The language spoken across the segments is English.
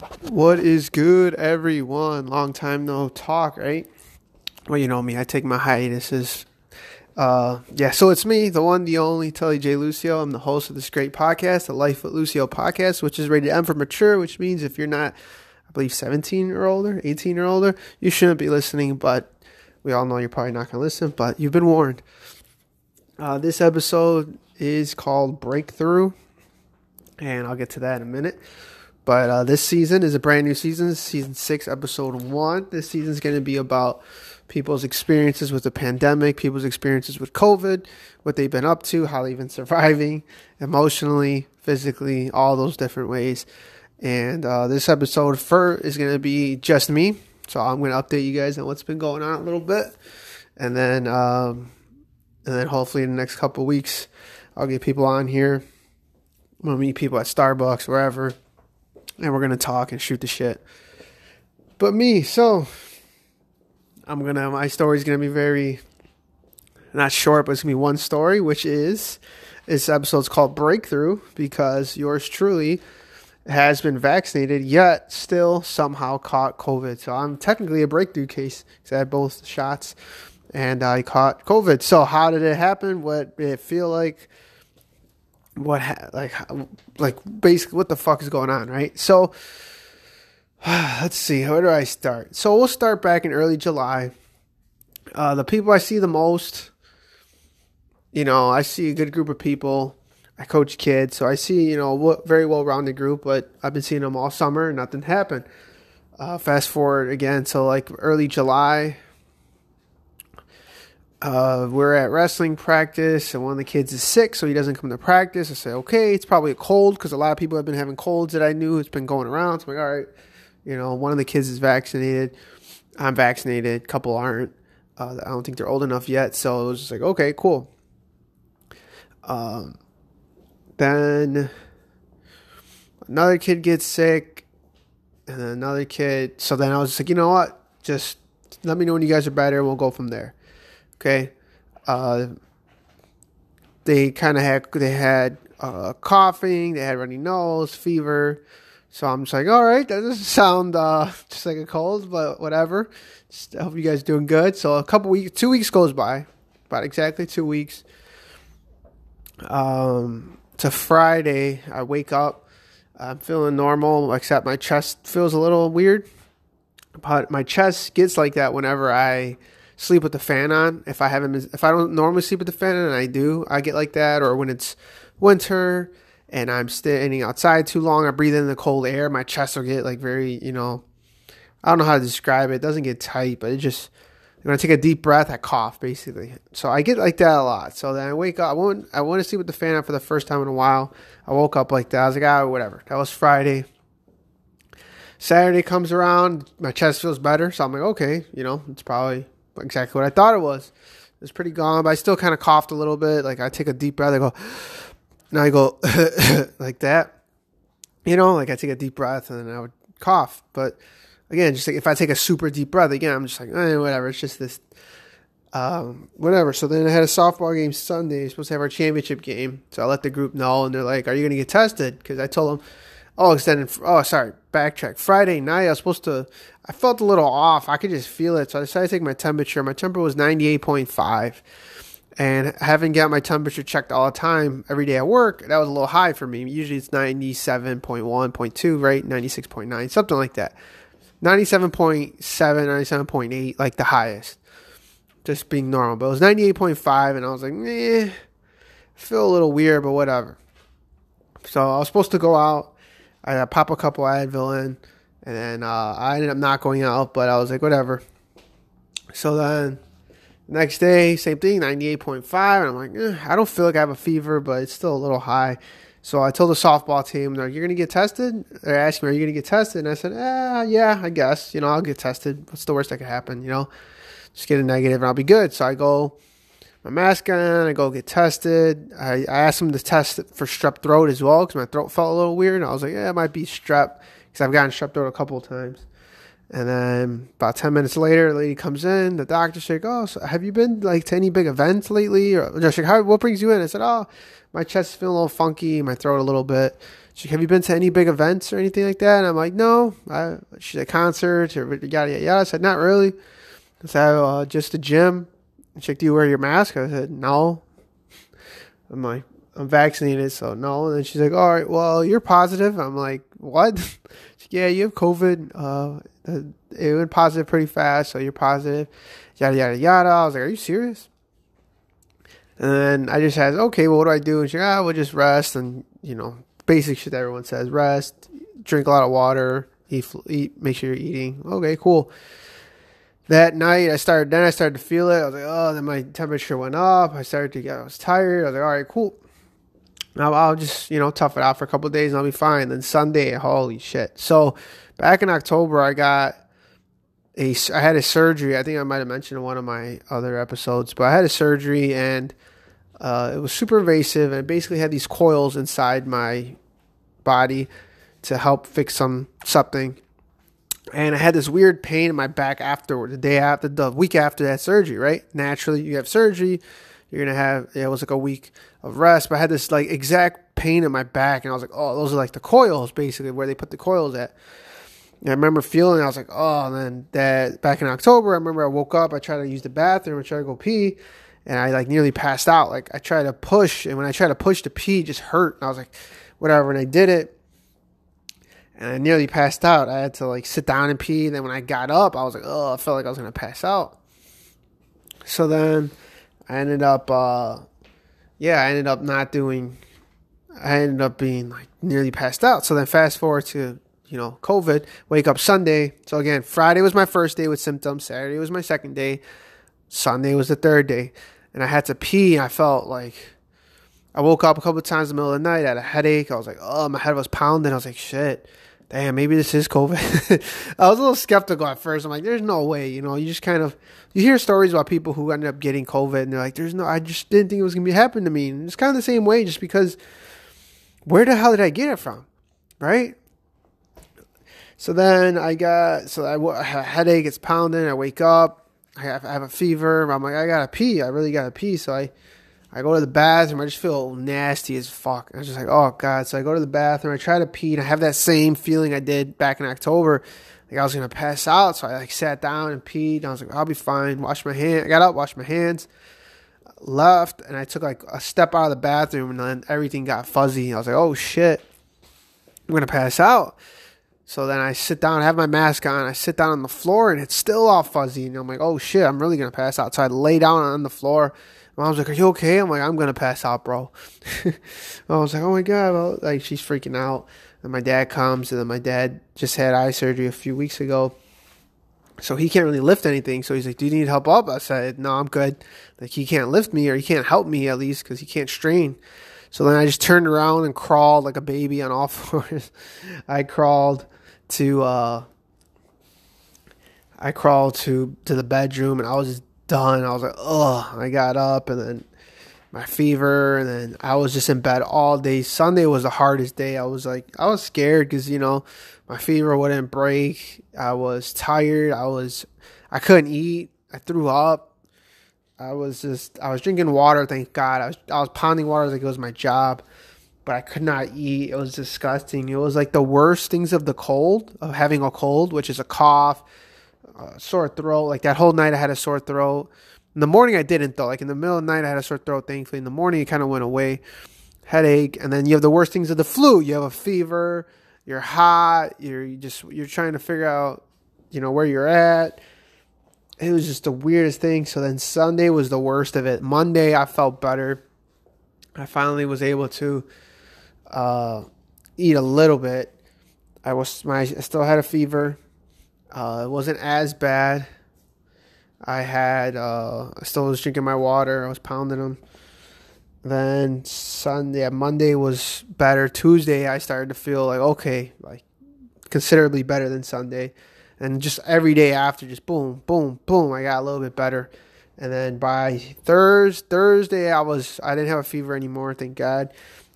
What is good, everyone? Long time no talk, right? Well, you know me, I take my hiatuses. Uh, yeah, so it's me, the one, the only, Tully J. Lucio. I'm the host of this great podcast, the Life with Lucio podcast, which is rated M for mature, which means if you're not, I believe, 17 or older, 18 or older, you shouldn't be listening, but we all know you're probably not going to listen, but you've been warned. Uh, this episode is called Breakthrough, and I'll get to that in a minute. But uh, this season is a brand new season, season six, episode one. This season is going to be about people's experiences with the pandemic, people's experiences with COVID, what they've been up to, how they've been surviving emotionally, physically, all those different ways. And uh, this episode for is going to be just me. So I'm going to update you guys on what's been going on a little bit, and then um, and then hopefully in the next couple weeks, I'll get people on here. I'm gonna meet people at Starbucks, wherever and we're gonna talk and shoot the shit. But me, so I'm gonna my story's gonna be very not short, but it's gonna be one story, which is this episode's called Breakthrough because yours truly has been vaccinated yet still somehow caught COVID. So I'm technically a breakthrough case because I had both shots and I caught COVID. So how did it happen? What did it feel like? What ha- like like basically what the fuck is going on, right? So let's see, where do I start? So we'll start back in early July. Uh, the people I see the most, you know, I see a good group of people. I coach kids, so I see you know very well rounded group, but I've been seeing them all summer and nothing happened. Uh, fast forward again, so like early July, uh, we're at wrestling practice and one of the kids is sick, so he doesn't come to practice. I say, okay, it's probably a cold because a lot of people have been having colds that I knew. It's been going around. So I'm like, all right, you know, one of the kids is vaccinated. I'm vaccinated. A couple aren't. Uh, I don't think they're old enough yet. So it was just like, okay, cool. Um, then another kid gets sick, and another kid. So then I was just like, you know what? Just let me know when you guys are better, and we'll go from there. Okay, uh, they kind of had they had uh, coughing, they had runny nose, fever. So I'm just like, all right, that doesn't sound uh, just like a cold, but whatever. Just, I hope you guys doing good. So a couple weeks, two weeks goes by, about exactly two weeks. Um, to Friday, I wake up. I'm feeling normal, except my chest feels a little weird. But my chest gets like that whenever I sleep with the fan on. If I haven't, been, if I don't normally sleep with the fan on, and I do, I get like that. Or when it's winter and I'm standing outside too long, I breathe in the cold air. My chest will get like very, you know, I don't know how to describe it. It doesn't get tight, but it just when I take a deep breath, I cough basically. So I get like that a lot. So then I wake up. I want I want to sleep with the fan on for the first time in a while. I woke up like that. I was like, ah, whatever. That was Friday. Saturday comes around, my chest feels better, so I'm like, okay, you know, it's probably exactly what I thought it was. It was pretty gone, but I still kind of coughed a little bit. Like I take a deep breath, I go, now I go like that. You know, like I take a deep breath and then I would cough. But again, just like if I take a super deep breath, again, I'm just like, eh, whatever. It's just this, um, whatever. So then I had a softball game Sunday. supposed to have our championship game. So I let the group know, and they're like, "Are you going to get tested?" Because I told them, "Oh, extended. Oh, sorry, backtrack. Friday night, I was supposed to I felt a little off. I could just feel it. So I decided to take my temperature. My temperature was 98.5. And having got my temperature checked all the time, every day at work, that was a little high for me. Usually it's 97.1.2, right? 96.9, something like that. 97.7, 97.8, like the highest. Just being normal. But it was 98.5, and I was like, eh, feel a little weird, but whatever. So I was supposed to go out. I pop a couple Advil in and then uh, I ended up not going out, but I was like, whatever. So then next day, same thing, 98.5. And I'm like, eh, I don't feel like I have a fever, but it's still a little high. So I told the softball team, like, you're going to get tested? They're asking me, are you going to get tested? And I said, eh, yeah, I guess. You know, I'll get tested. What's the worst that could happen? You know, just get a negative and I'll be good. So I go, my mask on, I go get tested. I, I asked them to test for strep throat as well because my throat felt a little weird. And I was like, yeah, it might be strep because I've gotten strep throat a couple of times. And then about 10 minutes later, the lady comes in. The doctor's like, Oh, so have you been like to any big events lately? Or just like, How, what brings you in? I said, Oh, my chest feeling a little funky, my throat a little bit. She's like, Have you been to any big events or anything like that? And I'm like, No. I, she's at concerts or yada, yada, yada. I said, Not really. I said, uh, Just the gym. She's like, Do you wear your mask? I said, No. I'm like, I'm vaccinated, so no. And she's like, all right, well, you're positive. I'm like, what? Like, yeah, you have COVID. Uh, it went positive pretty fast, so you're positive. Yada yada yada. I was like, are you serious? And then I just asked, okay, well, what do I do? And she's like, ah, we'll just rest and you know, basic shit that everyone says: rest, drink a lot of water, eat, eat, make sure you're eating. Okay, cool. That night, I started. Then I started to feel it. I was like, oh. Then my temperature went up. I started to get. I was tired. I was like, all right, cool. Now I'll just you know tough it out for a couple days and I'll be fine. Then Sunday, holy shit! So back in October, I got a I had a surgery. I think I might have mentioned in one of my other episodes, but I had a surgery and uh, it was super invasive and basically had these coils inside my body to help fix some something. And I had this weird pain in my back afterward, the day after, the week after that surgery. Right? Naturally, you have surgery you're gonna have yeah, it was like a week of rest, but I had this like exact pain in my back, and I was like, oh, those are like the coils, basically where they put the coils at. And I remember feeling, I was like, oh, and then that back in October, I remember I woke up, I tried to use the bathroom, I tried to go pee, and I like nearly passed out. Like I tried to push, and when I tried to push the pee, just hurt. And I was like, whatever, and I did it. And I nearly passed out. I had to like sit down and pee. And then when I got up, I was like, oh, I felt like I was gonna pass out. So then I ended up, uh, yeah, I ended up not doing. I ended up being like nearly passed out. So then fast forward to you know COVID. Wake up Sunday. So again, Friday was my first day with symptoms. Saturday was my second day. Sunday was the third day, and I had to pee. And I felt like I woke up a couple times in the middle of the night. I had a headache. I was like, oh, my head was pounding. I was like, shit damn, maybe this is COVID. I was a little skeptical at first. I'm like, there's no way, you know, you just kind of, you hear stories about people who ended up getting COVID and they're like, there's no, I just didn't think it was going to be happening to me. And it's kind of the same way just because where the hell did I get it from? Right? So then I got, so I, I have a headache, it's pounding, I wake up, I have, I have a fever. I'm like, I gotta pee. I really gotta pee. So I, I go to the bathroom. I just feel nasty as fuck. I was just like, oh god. So I go to the bathroom. I try to pee, and I have that same feeling I did back in October. Like I was gonna pass out. So I like sat down and peed. And I was like, I'll be fine. Wash my hand. I got up, washed my hands, left, and I took like a step out of the bathroom, and then everything got fuzzy. I was like, oh shit, I'm gonna pass out. So then I sit down, I have my mask on, I sit down on the floor, and it's still all fuzzy. And I'm like, oh shit, I'm really gonna pass out. So I lay down on the floor Mom's like, "Are you okay?" I'm like, "I'm gonna pass out, bro." I was like, "Oh my god!" Well, like she's freaking out. And my dad comes, and then my dad just had eye surgery a few weeks ago, so he can't really lift anything. So he's like, "Do you need help up?" I said, "No, I'm good." Like he can't lift me, or he can't help me at least because he can't strain. So then I just turned around and crawled like a baby on all fours. I crawled to uh, I crawled to to the bedroom, and I was just done. I was like, oh, I got up and then my fever and then I was just in bed all day. Sunday was the hardest day. I was like, I was scared because, you know, my fever wouldn't break. I was tired. I was, I couldn't eat. I threw up. I was just, I was drinking water. Thank God. I was, I was pounding water like it was my job, but I could not eat. It was disgusting. It was like the worst things of the cold, of having a cold, which is a cough, uh, sore throat. Like that whole night, I had a sore throat. In the morning, I didn't though. Like in the middle of the night, I had a sore throat. Thankfully, in the morning, it kind of went away. Headache, and then you have the worst things of the flu. You have a fever. You're hot. You're you just you're trying to figure out, you know, where you're at. It was just the weirdest thing. So then Sunday was the worst of it. Monday, I felt better. I finally was able to uh, eat a little bit. I was my I still had a fever. Uh, it wasn't as bad. I had, uh, I still was drinking my water. I was pounding them. Then Sunday, Monday was better. Tuesday, I started to feel like okay, like considerably better than Sunday. And just every day after, just boom, boom, boom, I got a little bit better. And then by Thursday, Thursday, I was I didn't have a fever anymore, thank God.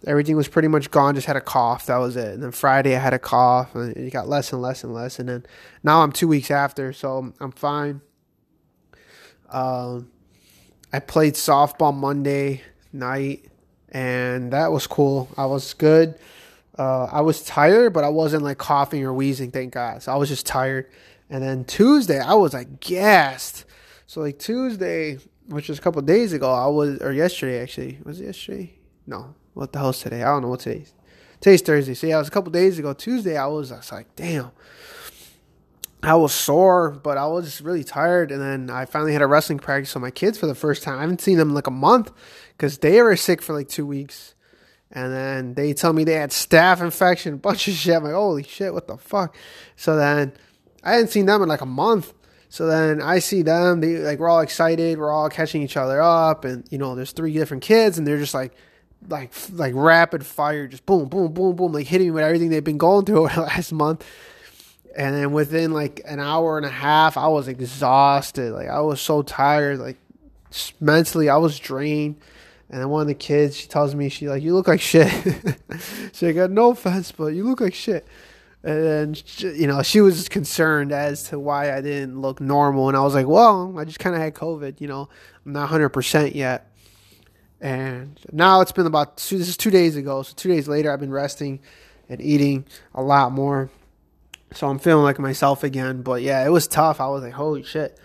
Everything was pretty much gone. Just had a cough. That was it. And then Friday I had a cough, and it got less and less and less. And then now I'm two weeks after, so I'm fine. Um, I played softball Monday night, and that was cool. I was good. Uh, I was tired, but I wasn't like coughing or wheezing, thank God. So I was just tired. And then Tuesday, I was like gassed. So like Tuesday, which was a couple days ago, I was or yesterday actually. Was it yesterday? No. What the hell's today? I don't know what today's. Today's Thursday. So yeah, it was a couple days ago. Tuesday, I was, I was like, damn. I was sore, but I was really tired. And then I finally had a wrestling practice with my kids for the first time. I haven't seen them in like a month because they were sick for like two weeks. And then they tell me they had staph infection, bunch of shit. I'm like, holy shit, what the fuck? So then I hadn't seen them in like a month. So then I see them, they like we're all excited, we're all catching each other up, and you know, there's three different kids, and they're just like like like rapid fire, just boom, boom, boom, boom, like hitting me with everything they've been going through over the last month. And then within like an hour and a half, I was exhausted. Like I was so tired, like mentally, I was drained. And then one of the kids, she tells me, she like, you look like shit. she got no offense, but you look like shit. And she, you know, she was concerned as to why I didn't look normal, and I was like, well, I just kind of had COVID. You know, I'm not 100 percent yet. And now it's been about two, this is two days ago. So two days later, I've been resting and eating a lot more. So I'm feeling like myself again. But yeah, it was tough. I was like, holy shit.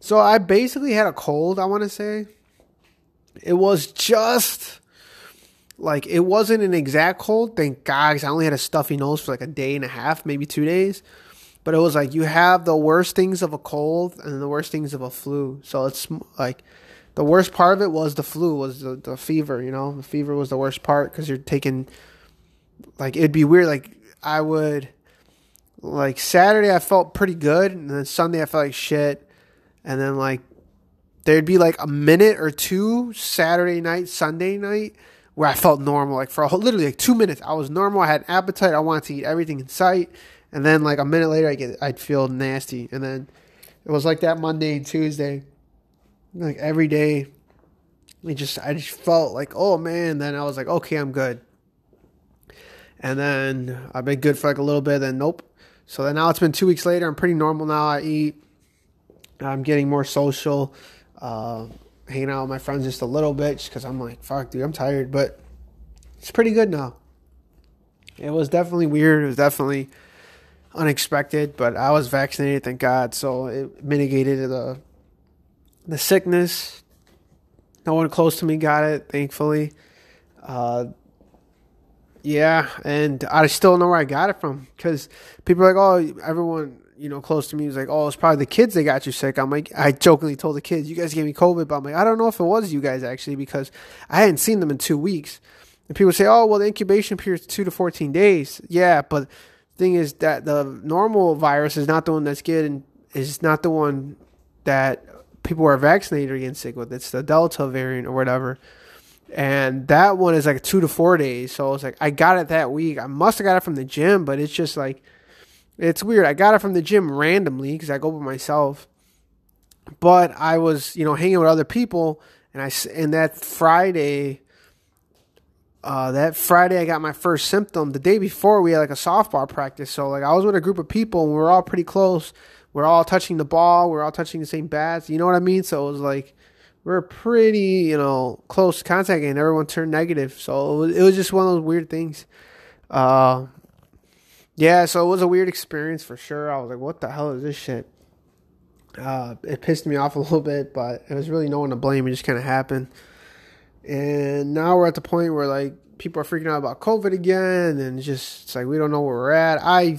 So I basically had a cold. I want to say it was just like it wasn't an exact cold. Thank God, I only had a stuffy nose for like a day and a half, maybe two days. But it was like you have the worst things of a cold and the worst things of a flu. So it's like the worst part of it was the flu, was the, the fever. You know, the fever was the worst part because you're taking like it'd be weird. Like I would like Saturday I felt pretty good, and then Sunday I felt like shit, and then like there'd be like a minute or two Saturday night, Sunday night where I felt normal. Like for a whole, literally like two minutes, I was normal. I had an appetite. I wanted to eat everything in sight. And then like a minute later, I get I'd feel nasty. And then it was like that Monday and Tuesday, like every day. It just I just felt like oh man. Then I was like okay, I'm good. And then I've been good for like a little bit. Then nope. So then now it's been two weeks later. I'm pretty normal now. I eat. I'm getting more social. Uh, hanging out with my friends just a little bit because I'm like, fuck, dude, I'm tired. But it's pretty good now. It was definitely weird. It was definitely unexpected, but I was vaccinated, thank God. So it mitigated the the sickness. No one close to me got it, thankfully. Uh, yeah, and I still know where I got it from because people are like, oh, everyone you know, close to me was like, "Oh, it's probably the kids that got you sick." I'm like, I jokingly told the kids, "You guys gave me COVID," but I'm like, I don't know if it was you guys actually because I hadn't seen them in two weeks. And people say, "Oh, well, the incubation period is two to fourteen days." Yeah, but thing is that the normal virus is not the one that's getting is not the one that people who are vaccinated against sick with. It's the Delta variant or whatever. And that one is like two to four days. So I was like I got it that week. I must have got it from the gym, but it's just like it's weird. I got it from the gym randomly because I go by myself. But I was, you know, hanging with other people, and I and that Friday, uh, that Friday I got my first symptom. The day before we had like a softball practice, so like I was with a group of people, and we were all pretty close. We are all touching the ball. We are all touching the same bats. You know what I mean? So it was like we are pretty, you know, close contact, and everyone turned negative. So it was, it was just one of those weird things. Uh, yeah, so it was a weird experience for sure. I was like, what the hell is this shit? Uh, it pissed me off a little bit, but it was really no one to blame. It just kind of happened. And now we're at the point where like people are freaking out about COVID again, and just it's like we don't know where we're at. I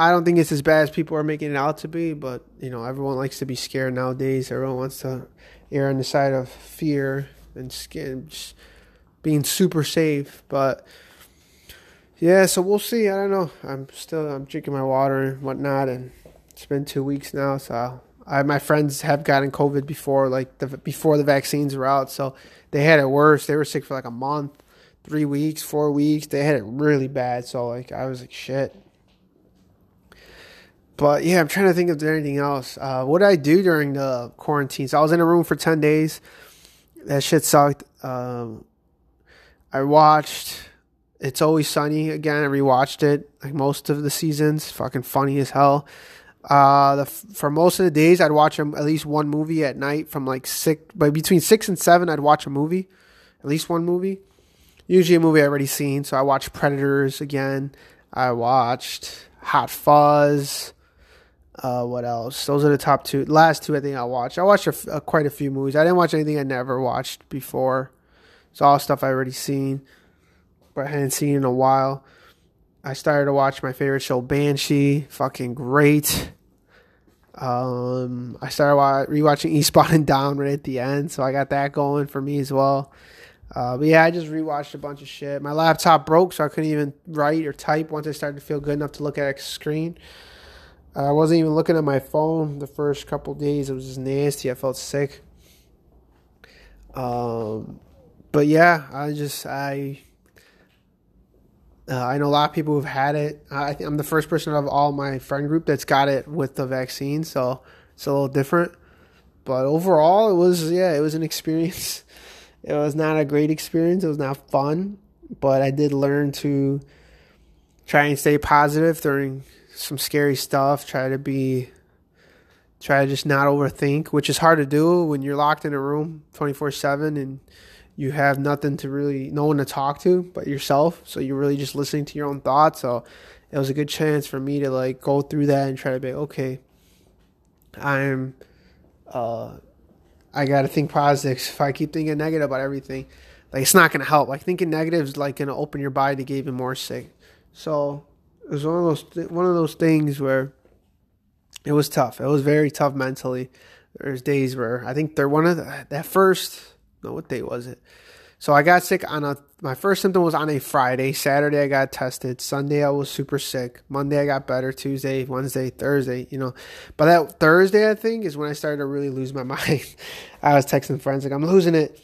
I don't think it's as bad as people are making it out to be, but you know everyone likes to be scared nowadays. Everyone wants to err on the side of fear and skin, just being super safe, but yeah, so we'll see. I don't know. I'm still I'm drinking my water and whatnot, and it's been two weeks now. So I my friends have gotten COVID before, like the before the vaccines were out. So they had it worse. They were sick for like a month, three weeks, four weeks. They had it really bad. So like I was like shit. But yeah, I'm trying to think there's anything else. Uh, what did I do during the quarantine? So I was in a room for ten days. That shit sucked. Um, I watched It's Always Sunny again. I rewatched it like most of the seasons. Fucking funny as hell. Uh, the for most of the days, I'd watch at least one movie at night from like six, but between six and seven, I'd watch a movie, at least one movie. Usually a movie I already seen. So I watched Predators again. I watched Hot Fuzz. Uh, what else? Those are the top two. Last two I think I watched. I watched a, quite a few movies. I didn't watch anything I never watched before. It's all stuff I already seen, but I hadn't seen in a while. I started to watch my favorite show, Banshee. Fucking great. Um, I started rewatching Eastbound and Down right at the end, so I got that going for me as well. Uh, but yeah, I just rewatched a bunch of shit. My laptop broke, so I couldn't even write or type once I started to feel good enough to look at a screen. I wasn't even looking at my phone the first couple days. It was just nasty. I felt sick. Um, but yeah, I just I uh, I know a lot of people who've had it. I I'm the first person of all my friend group that's got it with the vaccine, so it's a little different. But overall, it was yeah, it was an experience. It was not a great experience. It was not fun, but I did learn to try and stay positive during some scary stuff. Try to be, try to just not overthink, which is hard to do when you're locked in a room 24 seven and you have nothing to really, no one to talk to but yourself. So you're really just listening to your own thoughts. So it was a good chance for me to like go through that and try to be okay. I'm, uh, I gotta think positive. If I keep thinking negative about everything, like it's not gonna help. Like thinking negative is like gonna open your body to get even more sick. So it was one of those th- one of those things where it was tough. It was very tough mentally. There's days where I think they're one of the, that first no, what day was it? So I got sick on a. My first symptom was on a Friday. Saturday I got tested. Sunday I was super sick. Monday I got better. Tuesday, Wednesday, Thursday. You know, but that Thursday I think is when I started to really lose my mind. I was texting friends like I'm losing it.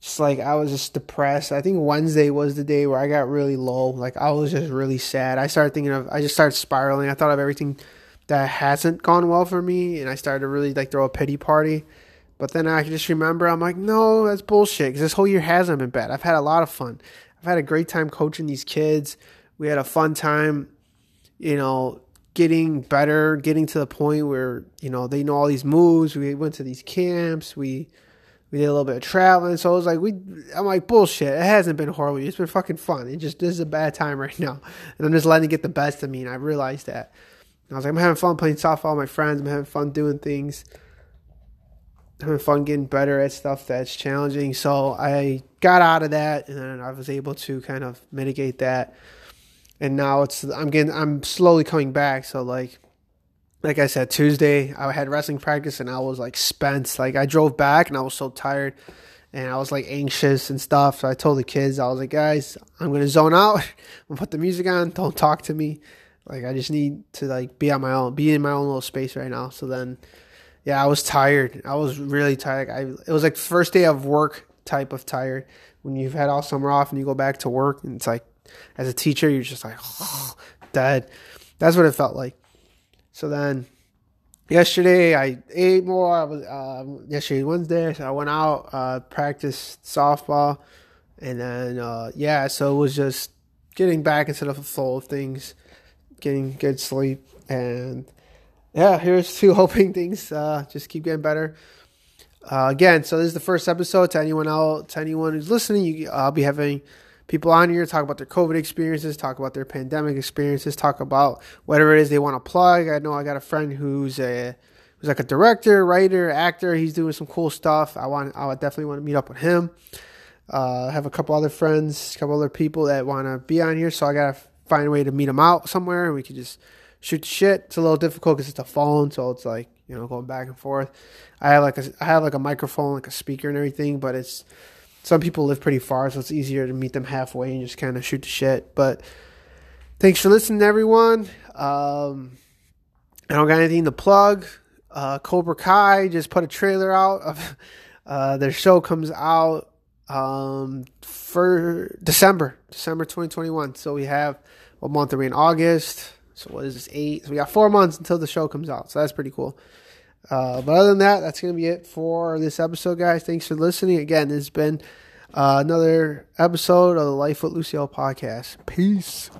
Just like I was just depressed. I think Wednesday was the day where I got really low. Like I was just really sad. I started thinking of. I just started spiraling. I thought of everything that hasn't gone well for me, and I started to really like throw a pity party but then I just remember, I'm like, no, that's bullshit. Because this whole year hasn't been bad. I've had a lot of fun. I've had a great time coaching these kids. We had a fun time, you know, getting better, getting to the point where you know they know all these moves. We went to these camps. We we did a little bit of traveling. So I was like, we. I'm like, bullshit. It hasn't been horrible. It's been fucking fun. It just this is a bad time right now, and I'm just letting it get the best of me. And I realized that. And I was like, I'm having fun playing softball with my friends. I'm having fun doing things I'm having fun getting better at stuff that's challenging. So I got out of that, and I was able to kind of mitigate that. And now it's I'm getting I'm slowly coming back. So like like I said, Tuesday I had wrestling practice and I was like spent. Like I drove back and I was so tired and I was like anxious and stuff. So I told the kids, I was like, guys, I'm gonna zone out. I'm put the music on. Don't talk to me. Like I just need to like be on my own, be in my own little space right now. So then yeah, I was tired. I was really tired. I it was like first day of work type of tired when you've had all summer off and you go back to work and it's like as a teacher you're just like oh, dead. That's what it felt like. So then yesterday I ate more. I was uh, yesterday Wednesday, so I went out, uh, practiced softball, and then uh, yeah, so it was just getting back into the flow of things, getting good sleep, and yeah, here's to hoping things uh, just keep getting better. Uh, again, so this is the first episode. To anyone else, to anyone who's listening, you, I'll be having people on here talk about their COVID experiences, talk about their pandemic experiences, talk about whatever it is they want to plug. I know I got a friend who's a who's like a director, writer, actor. He's doing some cool stuff. I want, I would definitely want to meet up with him. Uh, I have a couple other friends, a couple other people that want to be on here, so I gotta find a way to meet them out somewhere, and we could just shoot shit. It's a little difficult because it's a phone, so it's like you know going back and forth. I have like a I have like a microphone, like a speaker and everything, but it's some people live pretty far, so it's easier to meet them halfway and just kind of shoot the shit. But thanks for listening, everyone. Um, I don't got anything to plug. Uh, Cobra Kai just put a trailer out of uh, their show comes out um, for December, December 2021. So we have a month are we in August? So what is this? Eight. So we got four months until the show comes out. So that's pretty cool. Uh, but other than that, that's gonna be it for this episode, guys. Thanks for listening. Again, has been uh, another episode of the Life with Lucio podcast. Peace.